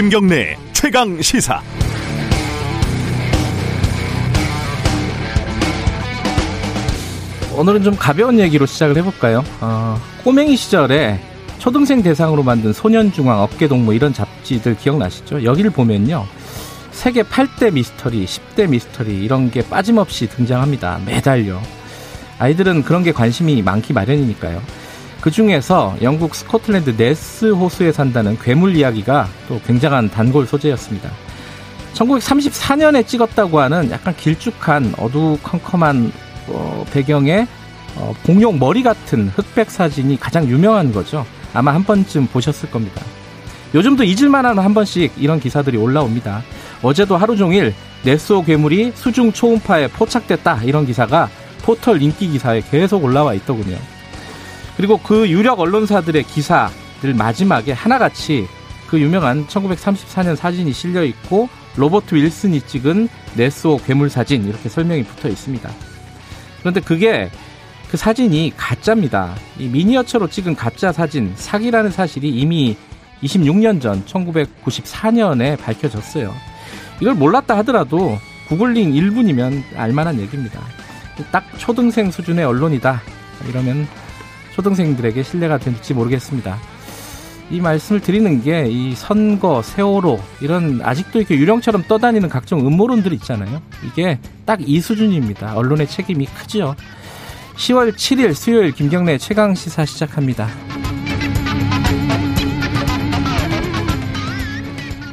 김경래 최강 시사. 오늘은 좀 가벼운 얘기로 시작을 해볼까요? 어, 꼬맹이 시절에 초등생 대상으로 만든 소년중앙, 업계동무 이런 잡지들 기억나시죠? 여기를 보면요. 세계 8대 미스터리, 10대 미스터리 이런 게 빠짐없이 등장합니다. 매달려. 아이들은 그런 게 관심이 많기 마련이니까요. 그 중에서 영국 스코틀랜드 네스 호수에 산다는 괴물 이야기가 또 굉장한 단골 소재였습니다. 1934년에 찍었다고 하는 약간 길쭉한 어두컴컴한 어, 배경의 어, 공룡 머리 같은 흑백 사진이 가장 유명한 거죠. 아마 한 번쯤 보셨을 겁니다. 요즘도 잊을만한 한 번씩 이런 기사들이 올라옵니다. 어제도 하루 종일 네스호 괴물이 수중 초음파에 포착됐다 이런 기사가 포털 인기 기사에 계속 올라와 있더군요. 그리고 그 유력 언론사들의 기사들 마지막에 하나같이 그 유명한 1934년 사진이 실려 있고 로버트 윌슨이 찍은 네스호 괴물 사진 이렇게 설명이 붙어 있습니다. 그런데 그게 그 사진이 가짜입니다. 이 미니어처로 찍은 가짜 사진 사기라는 사실이 이미 26년 전 1994년에 밝혀졌어요. 이걸 몰랐다 하더라도 구글링 1분이면 알만한 얘기입니다. 딱 초등생 수준의 언론이다. 이러면 초등생들에게 신뢰가 될지 모르겠습니다. 이 말씀을 드리는 게 이 선거, 세월호 이런 아직도 이렇게 유령처럼 떠다니는 각종 음모론들 있잖아요. 이게 딱 이 수준입니다. 언론의 책임이 크죠. 10월 7일 수요일 김경래 최강 시사 시작합니다.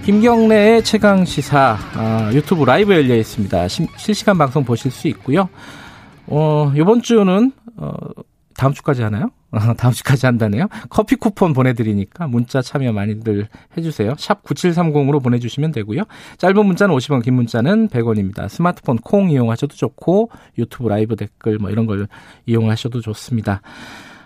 김경래의 최강 시사 아, 유튜브 라이브 열려 있습니다. 시, 실시간 방송 보실 수 있고요. 어, 이번 주는 어, 다음 주까지 하나요? 다음 주까지 한다네요. 커피 쿠폰 보내드리니까 문자 참여 많이들 해주세요. 샵 9730으로 보내주시면 되고요. 짧은 문자는 50원, 긴 문자는 100원입니다. 스마트폰 콩 이용하셔도 좋고 유튜브 라이브 댓글 뭐 이런 걸 이용하셔도 좋습니다.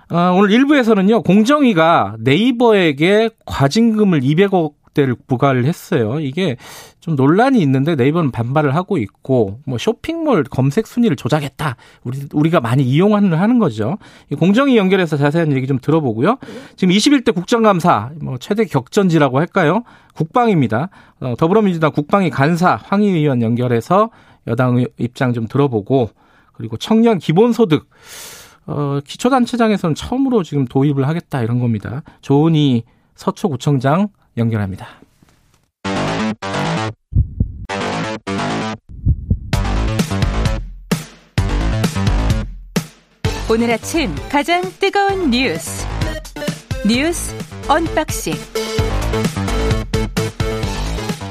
어, 오늘 1부에서는요. 공정위가 네이버에게 과징금을 200억 대를 부과를 했어요. 이게 좀 논란이 있는데 네이버는 반발을 하고 있고 뭐 쇼핑몰 검색 순위를 조작했다. 우리 우리가 많이 이용하는 하는 거죠. 공정위 연결해서 자세한 얘기 좀 들어보고요. 지금 21대 국정감사 뭐 최대 격전지라고 할까요? 국방입니다. 어, 더불어민주당 국방위 간사 황희 의원 연결해서 여당 입장 좀 들어보고 그리고 청년 기본소득 어, 기초단체장에서는 처음으로 지금 도입을 하겠다 이런 겁니다. 조은희 서초구청장 연결합니다. 오늘 아침 가장 뜨거운 뉴스 뉴스 언박싱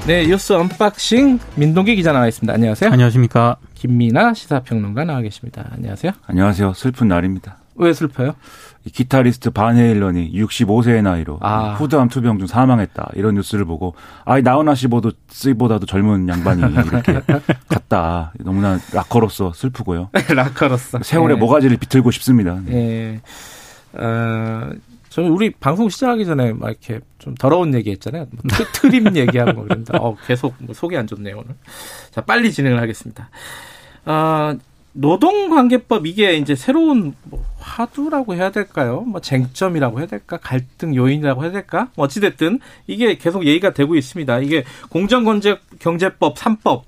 네 뉴스 unboxing 민동기 기자 나와 있습니다. 안녕하세요. 안녕하십니까. 김미나 시사평론가 나와 계십니다. 안녕하세요. 안녕하세요. 슬픈 날입니다. 왜 슬퍼요? 기타리스트 밴 헤일런이 65세의 나이로 아. 후두암 투병 중 사망했다 이런 뉴스를 보고 아이 나훈아 씨보다 씨보다도 젊은 양반이 이렇게 갔다 너무나 락커로서 슬프고요. 락커로서 세월의 네. 모가지를 비틀고 싶습니다. 네. 네. 어, 저는 우리 방송 시작하기 전에 막 이렇게 좀 더러운 얘기 했잖아요. 뭐 트, 림 얘기하고 그런데 어, 계속 뭐 속이 안 좋네요 오늘. 자 빨리 진행을 하겠습니다. 어, 노동관계법 이게 이제 새로운 뭐 화두라고 해야 될까요? 뭐 쟁점이라고 해야 될까? 갈등 요인이라고 해야 될까? 뭐 어찌됐든 이게 계속 얘기가 되고 있습니다. 이게 공정경제법 3법 경제,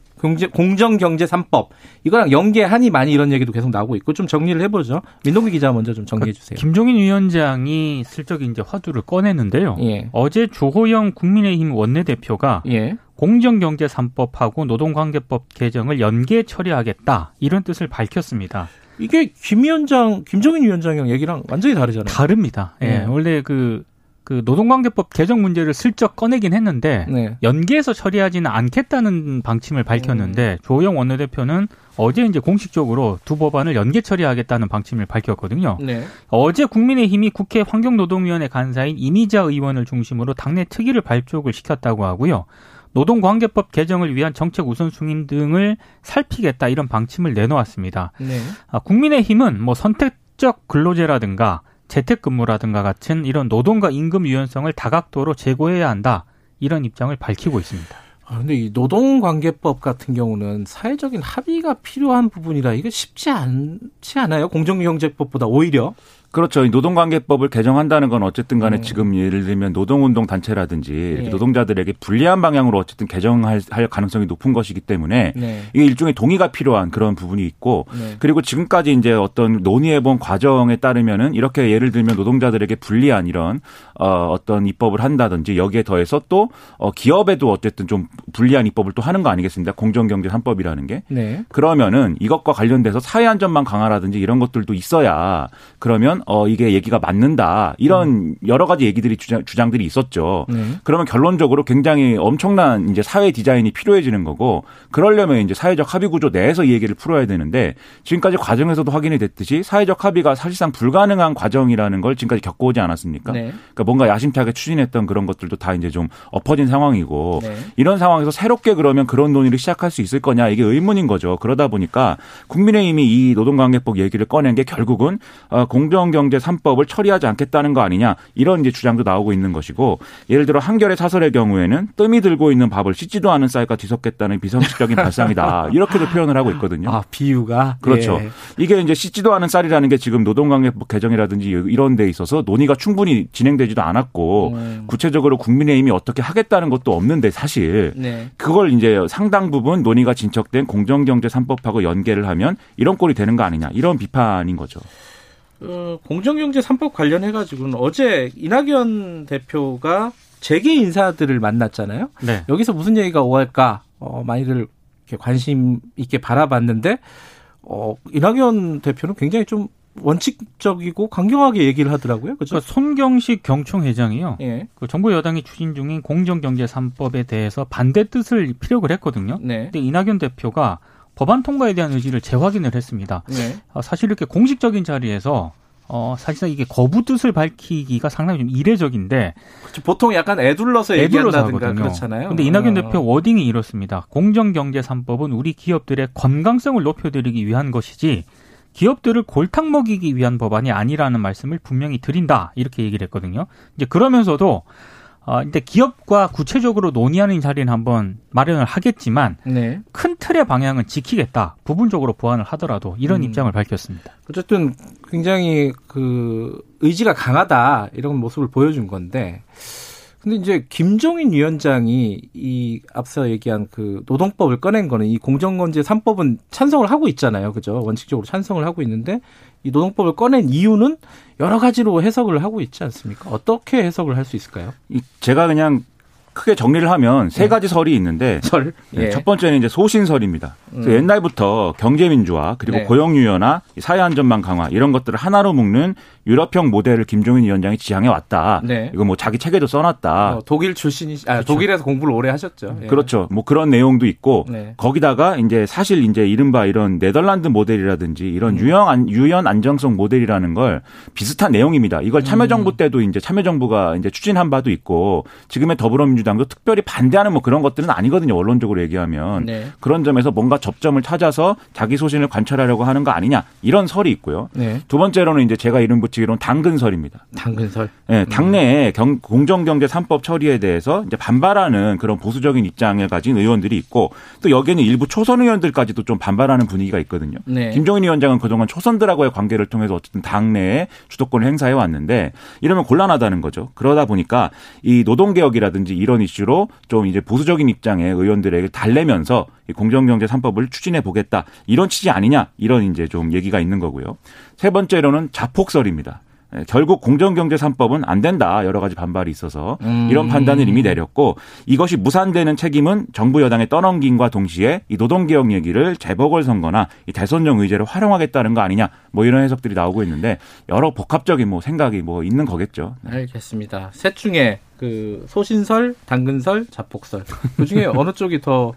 공정 경제 3법 이거랑 연계하니 많이 이런 얘기도 계속 나오고 있고 좀 정리를 해보죠. 민동기 기자 먼저 좀 정리해 주세요. 김종인 위원장이 슬쩍 이제 화두를 꺼내는데요. 예. 어제 조호영 국민의힘 원내대표가 예. 공정경제 3법하고 노동관계법 개정을 연계 처리하겠다 이런 뜻을 밝혔습니다. 이게 김 위원장, 김종인 위원장이랑 얘기랑 완전히 다르잖아요. 다릅니다. 예. 네. 원래 그, 그 노동관계법 개정 문제를 슬쩍 꺼내긴 했는데 네. 연계해서 처리하지는 않겠다는 방침을 밝혔는데 음. 조영 원내대표는 어제 이제 공식적으로 두 법안을 연계 처리하겠다는 방침을 밝혔거든요. 네. 어제 국민의힘이 국회 환경노동위원회 간사인 이미자 의원을 중심으로 당내 특위를 발족을 시켰다고 하고요. 노동관계법 개정을 위한 정책 우선순위 등을 살피겠다 이런 방침을 내놓았습니다. 네. 아, 국민의힘은 뭐 선택적 근로제라든가 재택근무라든가 같은 이런 노동과 임금 유연성을 다각도로 제고해야 한다 이런 입장을 밝히고 있습니다. 아, 근데 이 노동관계법 같은 경우는 사회적인 합의가 필요한 부분이라 이게 쉽지 않지 않아요? 공정경제법보다 오히려 그렇죠. 노동관계법을 개정한다는 건 어쨌든 간에 음. 지금 예를 들면 노동운동 단체라든지 네. 노동자들에게 불리한 방향으로 어쨌든 개정할 가능성이 높은 것이기 때문에 네. 이게 일종의 동의가 필요한 그런 부분이 있고 네. 그리고 지금까지 이제 어떤 논의해본 과정에 따르면은 이렇게 예를 들면 노동자들에게 불리한 이런 어 어떤 입법을 한다든지 여기에 더해서 또 어, 기업에도 어쨌든 좀 불리한 입법을 또 하는 거 아니겠습니까? 공정경제 3법이라는 게. 네. 그러면은 이것과 관련돼서 사회 안전망 강화라든지 이런 것들도 있어야 그러면 어 이게 얘기가 맞는다. 이런 음. 여러 가지 얘기들이 주장, 주장들이 있었죠. 네. 그러면 결론적으로 굉장히 엄청난 이제 사회 디자인이 필요해지는 거고 그러려면 이제 사회적 합의 구조 내에서 이 얘기를 풀어야 되는데 지금까지 과정에서도 확인이 됐듯이 사회적 합의가 사실상 불가능한 과정이라는 걸 지금까지 겪어오지 않았습니까? 네. 그러니까 뭔가 야심차게 추진했던 그런 것들도 다 이제 좀 엎어진 상황이고 네. 이런 상황에서 새롭게 그러면 그런 논의를 시작할 수 있을 거냐 이게 의문인 거죠. 그러다 보니까 국민의힘이 이 노동관계법 얘기를 꺼낸 게 결국은 어, 공정 경제 3법을 처리하지 않겠다는 거 아니냐 이런 이제 주장도 나오고 있는 것이고 예를 들어 한결의 사설의 경우에는 뜸이 들고 있는 밥을 씻지도 않은 쌀과 뒤섞겠다는 비상식적인 발상이다 이렇게도 표현을 하고 있거든요. 아 비유가 그렇죠. 예. 이게 이제 씻지도 않은 쌀이라는 게 지금 노동관계법 개정이라든지 이런 데 있어서 논의가 충분히 진행되지도 않았고 음. 구체적으로 국민의힘이 어떻게 하겠다는 것도 없는데 사실 네. 그걸 이제 상당 부분 논의가 진척된 공정경제 3법하고 연계를 하면 이런 꼴이 되는 거 아니냐 이런 비판인 거죠. 어, 공정경제 3법 관련해 가지고는 어제 이낙연 대표가 재계 인사들을 만났잖아요. 네. 여기서 무슨 얘기가 오갈까 어, 많이들 관심 있게 바라봤는데 어, 이낙연 대표는 굉장히 좀 원칙적이고 강경하게 얘기를 하더라고요. 그죠? 그러니까 손경식 경총회장이요. 예. 그 정부 여당이 추진 중인 공정경제 3법에 대해서 반대 뜻을 피력을 했거든요. 네. 근데 이낙연 대표가 법안 통과에 대한 의지를 재확인을 했습니다. 네. 어, 사실 이렇게 공식적인 자리에서 어, 사실상 이게 거부 뜻을 밝히기가 상당히 좀 이례적인데. 그렇죠. 보통 약간 애둘러서 얘기한다든가 그렇잖아요. 근데 이낙연 어. 대표 워딩이 이렇습니다. 공정경제 3법은 우리 기업들의 건강성을 높여드리기 위한 것이지 기업들을 골탕 먹이기 위한 법안이 아니라는 말씀을 분명히 드린다. 이렇게 얘기를 했거든요. 이제 그러면서도 어, 근데 기업과 구체적으로 논의하는 자리는 한번 마련을 하겠지만 네. 큰 틀의 방향은 지키겠다. 부분적으로 보완을 하더라도 이런 음. 입장을 밝혔습니다. 어쨌든 굉장히 그 의지가 강하다 이런 모습을 보여준 건데 근데 이제 김종인 위원장이 이 앞서 얘기한 그 노동법을 꺼낸 거는 이 공정건재 3법은 찬성을 하고 있잖아요. 그죠? 원칙적으로 찬성을 하고 있는데 이 노동법을 꺼낸 이유는 여러 가지로 해석을 하고 있지 않습니까? 어떻게 해석을 할 수 있을까요? 제가 그냥 크게 정리를 하면 세 네. 가지 설이 있는데 설? 예. 첫 번째는 이제 소신설입니다. 음. 옛날부터 경제민주화 그리고 네. 고용유연화, 사회안전망 강화 이런 것들을 하나로 묶는 유럽형 모델을 김종인 위원장이 지향해 왔다. 네. 이거 뭐 자기 책에도 써놨다. 어, 독일 출신이 아 그렇죠. 독일에서 공부를 오래 하셨죠. 예. 그렇죠. 뭐 그런 내용도 있고 네. 거기다가 이제 사실 이제 이른바 이런 네덜란드 모델이라든지 이런 음. 유형 유연 안정성 모델이라는 걸 비슷한 내용입니다. 이걸 참여정부 음. 때도 이제 참여정부가 이제 추진한 바도 있고 지금의 더불어민주 당도 특별히 반대하는 뭐 그런 것들은 아니거든요. 원론적으로 얘기하면 네. 그런 점에서 뭔가 접점을 찾아서 자기 소신을 관철하려고 하는 거 아니냐 이런 설이 있고요. 네. 두 번째로는 이제 제가 이름 붙이기로는 당근설입니다. 당근설. 네, 당내에 경, 공정경제 3법 처리에 대해서 이제 반발하는 그런 보수적인 입장을 가진 의원들이 있고 또 여기에는 일부 초선 의원들까지도 좀 반발하는 분위기가 있거든요. 네. 김종인 위원장은 그동안 초선들하고의 관계를 통해서 어쨌든 당내에 주도권을 행사해 왔는데 이러면 곤란하다는 거죠. 그러다 보니까 이 노동개혁이라든지 이런 이슈로 좀 이제 보수적인 입장의 의원들에게 달래면서 공정경제 3법을 추진해 보겠다. 이런 취지 아니냐. 이런 이제 좀 얘기가 있는 거고요. 세 번째로는 자폭설입니다. 예, 결국 공정경제 3법은 안 된다. 여러 가지 반발이 있어서 음. 이런 판단을 이미 내렸고 이것이 무산되는 책임은 정부 여당에 떠넘김과 동시에 이 노동개혁 얘기를 재보궐선거나 이 대선용 의제를 활용하겠다는 거 아니냐. 뭐 이런 해석들이 나오고 있는데 여러 복합적인 뭐 생각이 뭐 있는 거겠죠. 네. 알겠습니다. 셋 중에 그 소신설, 당근설, 자폭설 그 중에 어느 쪽이 더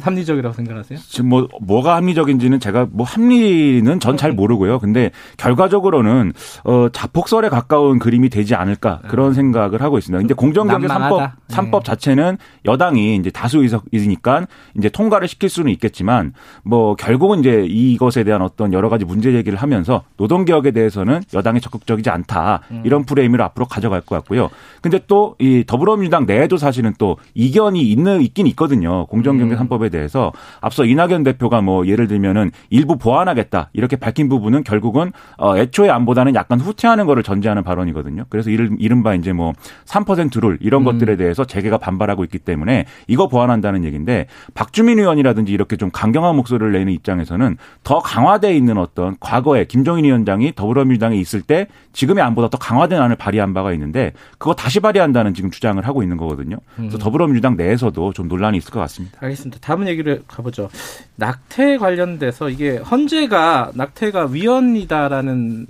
합리적이라고 생각하세요? 지금 뭐 뭐가 합리적인지는 제가 뭐 합리는 전 잘 모르고요. 근데 결과적으로는 어 자폭설에 가까운 그림이 되지 않을까 그런 네. 생각을 하고 있습니다. 근데 공정경제 3법 3법 자체는 여당이 이제 다수 의석이니까 이제 통과를 시킬 수는 있겠지만 뭐 결국은 이제 이것에 대한 어떤 여러 가지 문제 제기를 하면서 노동 개혁에 대해서는 여당이 적극적이지 않다. 음. 이런 프레임을 앞으로 가져갈 것 같고요. 근데 또 이 더불어민주당 내에도 사실은 또 이견이 있는 있긴 있거든요. 공정경제 3법 개정법에 대해서 앞서 이낙연 대표가 뭐 예를 들면은 일부 보완하겠다 이렇게 밝힌 부분은 결국은 어 애초에 안보다는 약간 후퇴하는 거를 전제하는 발언이거든요. 그래서 이른바 이제 뭐 3%룰 이런 음. 것들에 대해서 재계가 반발하고 있기 때문에 이거 보완한다는 얘기인데 박주민 의원이라든지 이렇게 좀 강경한 목소리를 내는 입장에서는 더 강화돼 있는 어떤 과거에 김종인 위원장이 더불어민주당에 있을 때 지금의 안보다 더 강화된 안을 발의한 바가 있는데 그거 다시 발의한다는 지금 주장을 하고 있는 거거든요. 그래서 음. 더불어민주당 내에서도 좀 논란이 있을 것 같습니다. 알겠습니다. 다음 얘기를 가보죠. 낙태 관련돼서 이게 헌재가 낙태가 위헌이다라는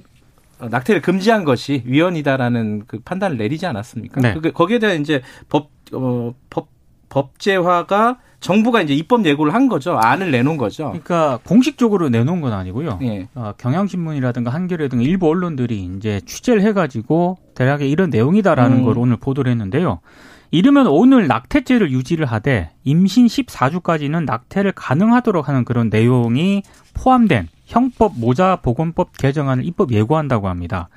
어, 낙태를 금지한 것이 위헌이다라는 그 판단을 내리지 않았습니까? 네. 거기에 대한 이제 법, 어, 법, 법제화가 정부가 이제 입법 예고를 한 거죠. 안을 내놓은 거죠. 그러니까 공식적으로 내놓은 건 아니고요. 예. 어, 경향신문이라든가 한겨레 등 일부 언론들이 이제 취재를 해가지고 대략의 이런 내용이다라는 음. 걸 오늘 보도를 했는데요. 이르면 오늘 낙태죄를 유지를 하되 임신 14주까지는 낙태를 가능하도록 하는 그런 내용이 포함된 형법 모자 보건법 개정안을 입법 예고한다고 합니다.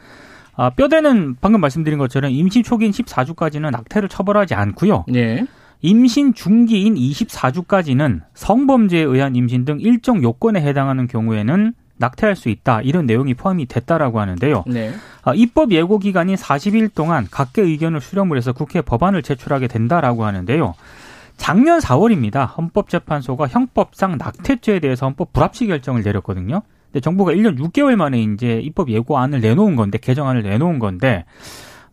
아, 뼈대는 방금 말씀드린 것처럼 임신 초기인 14주까지는 낙태를 처벌하지 않고요. 네. 임신 중기인 24주까지는 성범죄에 의한 임신 등 일정 요건에 해당하는 경우에는 낙태할 수 있다 이런 내용이 포함이 됐다라고 하는데요. 네. 아, 입법 예고 기간인 40일 동안 각계 의견을 수렴을 해서 국회 법안을 제출하게 된다라고 하는데요. 작년 4월입니다. 헌법재판소가 형법상 낙태죄에 대해서 헌법 불합치 결정을 내렸거든요. 근데 정부가 1년 6개월 만에 이제 입법 예고안을 내놓은 건데 개정안을 내놓은 건데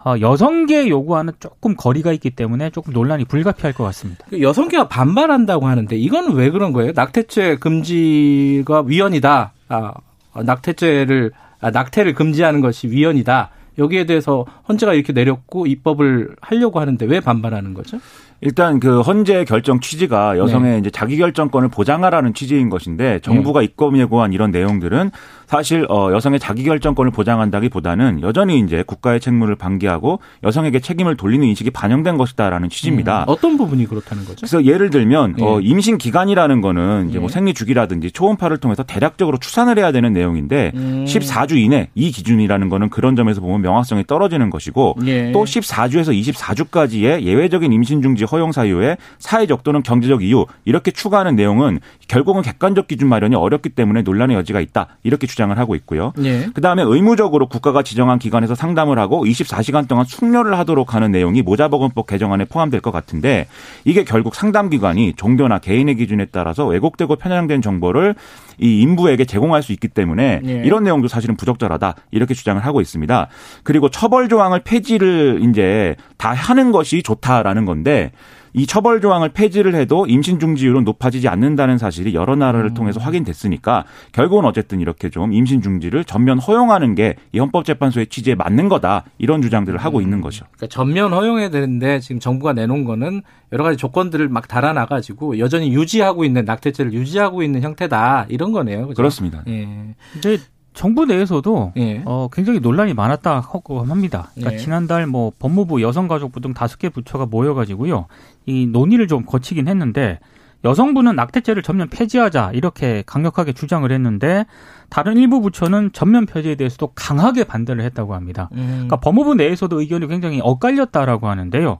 어, 여성계 요구와는 조금 거리가 있기 때문에 조금 논란이 불가피할 것 같습니다. 그 여성계가 반발한다고 하는데 이건 왜 그런 거예요? 낙태죄 금지가 위헌이다. 아, 낙태죄를 아, 낙태를 금지하는 것이 위헌이다. 여기에 대해서 헌재가 이렇게 내렸고 입법을 하려고 하는데 왜 반발하는 거죠? 일단 그 헌재 결정 취지가 여성의 네. 이제 자기 결정권을 보장하라는 취지인 것인데 정부가 네. 입법 예고한 이런 내용들은 사실 어 여성의 자기 결정권을 보장한다기보다는 여전히 이제 국가의 책무를 방기하고 여성에게 책임을 돌리는 인식이 반영된 것이다라는 취지입니다. 음, 어떤 부분이 그렇다는 거죠? 그래서 예를 들면 네. 어 임신 기간이라는 거는 이제 뭐 네. 생리 주기라든지 초음파를 통해서 대략적으로 추산을 해야 되는 내용인데 음. 14주 이내 이 기준이라는 거는 그런 점에서 보면 명확성이 떨어지는 것이고 예. 또 14주에서 24주까지의 예외적인 임신 중지 허용 사유에 사회적 또는 경제적 이유 이렇게 추가하는 내용은 결국은 객관적 기준 마련이 어렵기 때문에 논란의 여지가 있다 이렇게 주장. 주장을 하고 있고요. 예. 그다음에 의무적으로 국가가 지정한 기관에서 상담을 하고 24시간 동안 숙려를 하도록 하는 내용이 모자보건법 개정안에 포함될 것 같은데 이게 결국 상담 기관이 종교나 개인의 기준에 따라서 왜곡되고 편향된 정보를 이 인부에게 제공할 수 있기 때문에 예. 이런 내용도 사실은 부적절하다 이렇게 주장을 하고 있습니다. 그리고 처벌 조항을 폐지를 이제 다 하는 것이 좋다라는 건데 이 처벌 조항을 폐지를 해도 임신 중지율은 높아지지 않는다는 사실이 여러 나라를 음. 통해서 확인됐으니까 결국은 어쨌든 이렇게 좀 임신 중지를 전면 허용하는 게 이 헌법재판소의 취지에 맞는 거다 이런 주장들을 하고 음. 있는 거죠. 그러니까 전면 허용해야 되는데 지금 정부가 내놓은 거는 여러 가지 조건들을 막 달아나 가지고 여전히 유지하고 있는 낙태죄를 유지하고 있는 형태다 이런 거네요. 그죠? 그렇습니다 예. 근데 정부 내에서도 예. 어, 굉장히 논란이 많았다고 합니다. 그러니까 예. 지난달 뭐 법무부 여성가족부 등 다섯 개 부처가 모여가지고요 이 논의를 좀 거치긴 했는데 여성부는 낙태죄를 전면 폐지하자 이렇게 강력하게 주장을 했는데 다른 일부 부처는 전면 폐지에 대해서도 강하게 반대를 했다고 합니다. 음. 그러니까 법무부 내에서도 의견이 굉장히 엇갈렸다라고 하는데요.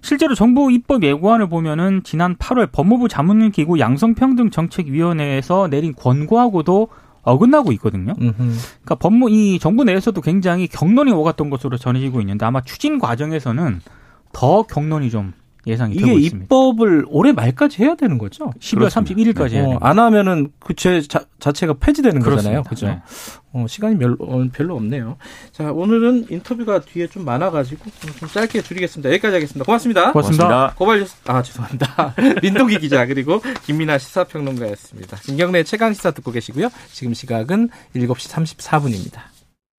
실제로 정부 입법 예고안을 보면은 지난 8월 법무부 자문기구 양성평등정책위원회에서 내린 권고하고도 어긋나고 있거든요. 그러니까 법무 이 정부 내에서도 굉장히 경론이 오갔던 것으로 전해지고 있는데 아마 추진 과정에서는 더 경론이 좀 예상이 되고 있습니다. 이게 입법을 올해 말까지 해야 되는 거죠? 12월 31일까지 네. 해야 어, 안 하면은 그죄 자체가 폐지되는 그렇습니다. 거잖아요. 그죠? 네. 어, 시간이 별로, 어, 별로 없네요. 자, 오늘은 인터뷰가 뒤에 좀 많아가지고 좀 짧게 줄이겠습니다. 여기까지 하겠습니다. 고맙습니다. 고맙습니다. 고발, 아, 죄송합니다. 민동기 기자, 그리고 김민아 시사평론가였습니다. 김경래 최강 시사 듣고 계시고요. 지금 시각은 7시 34분입니다.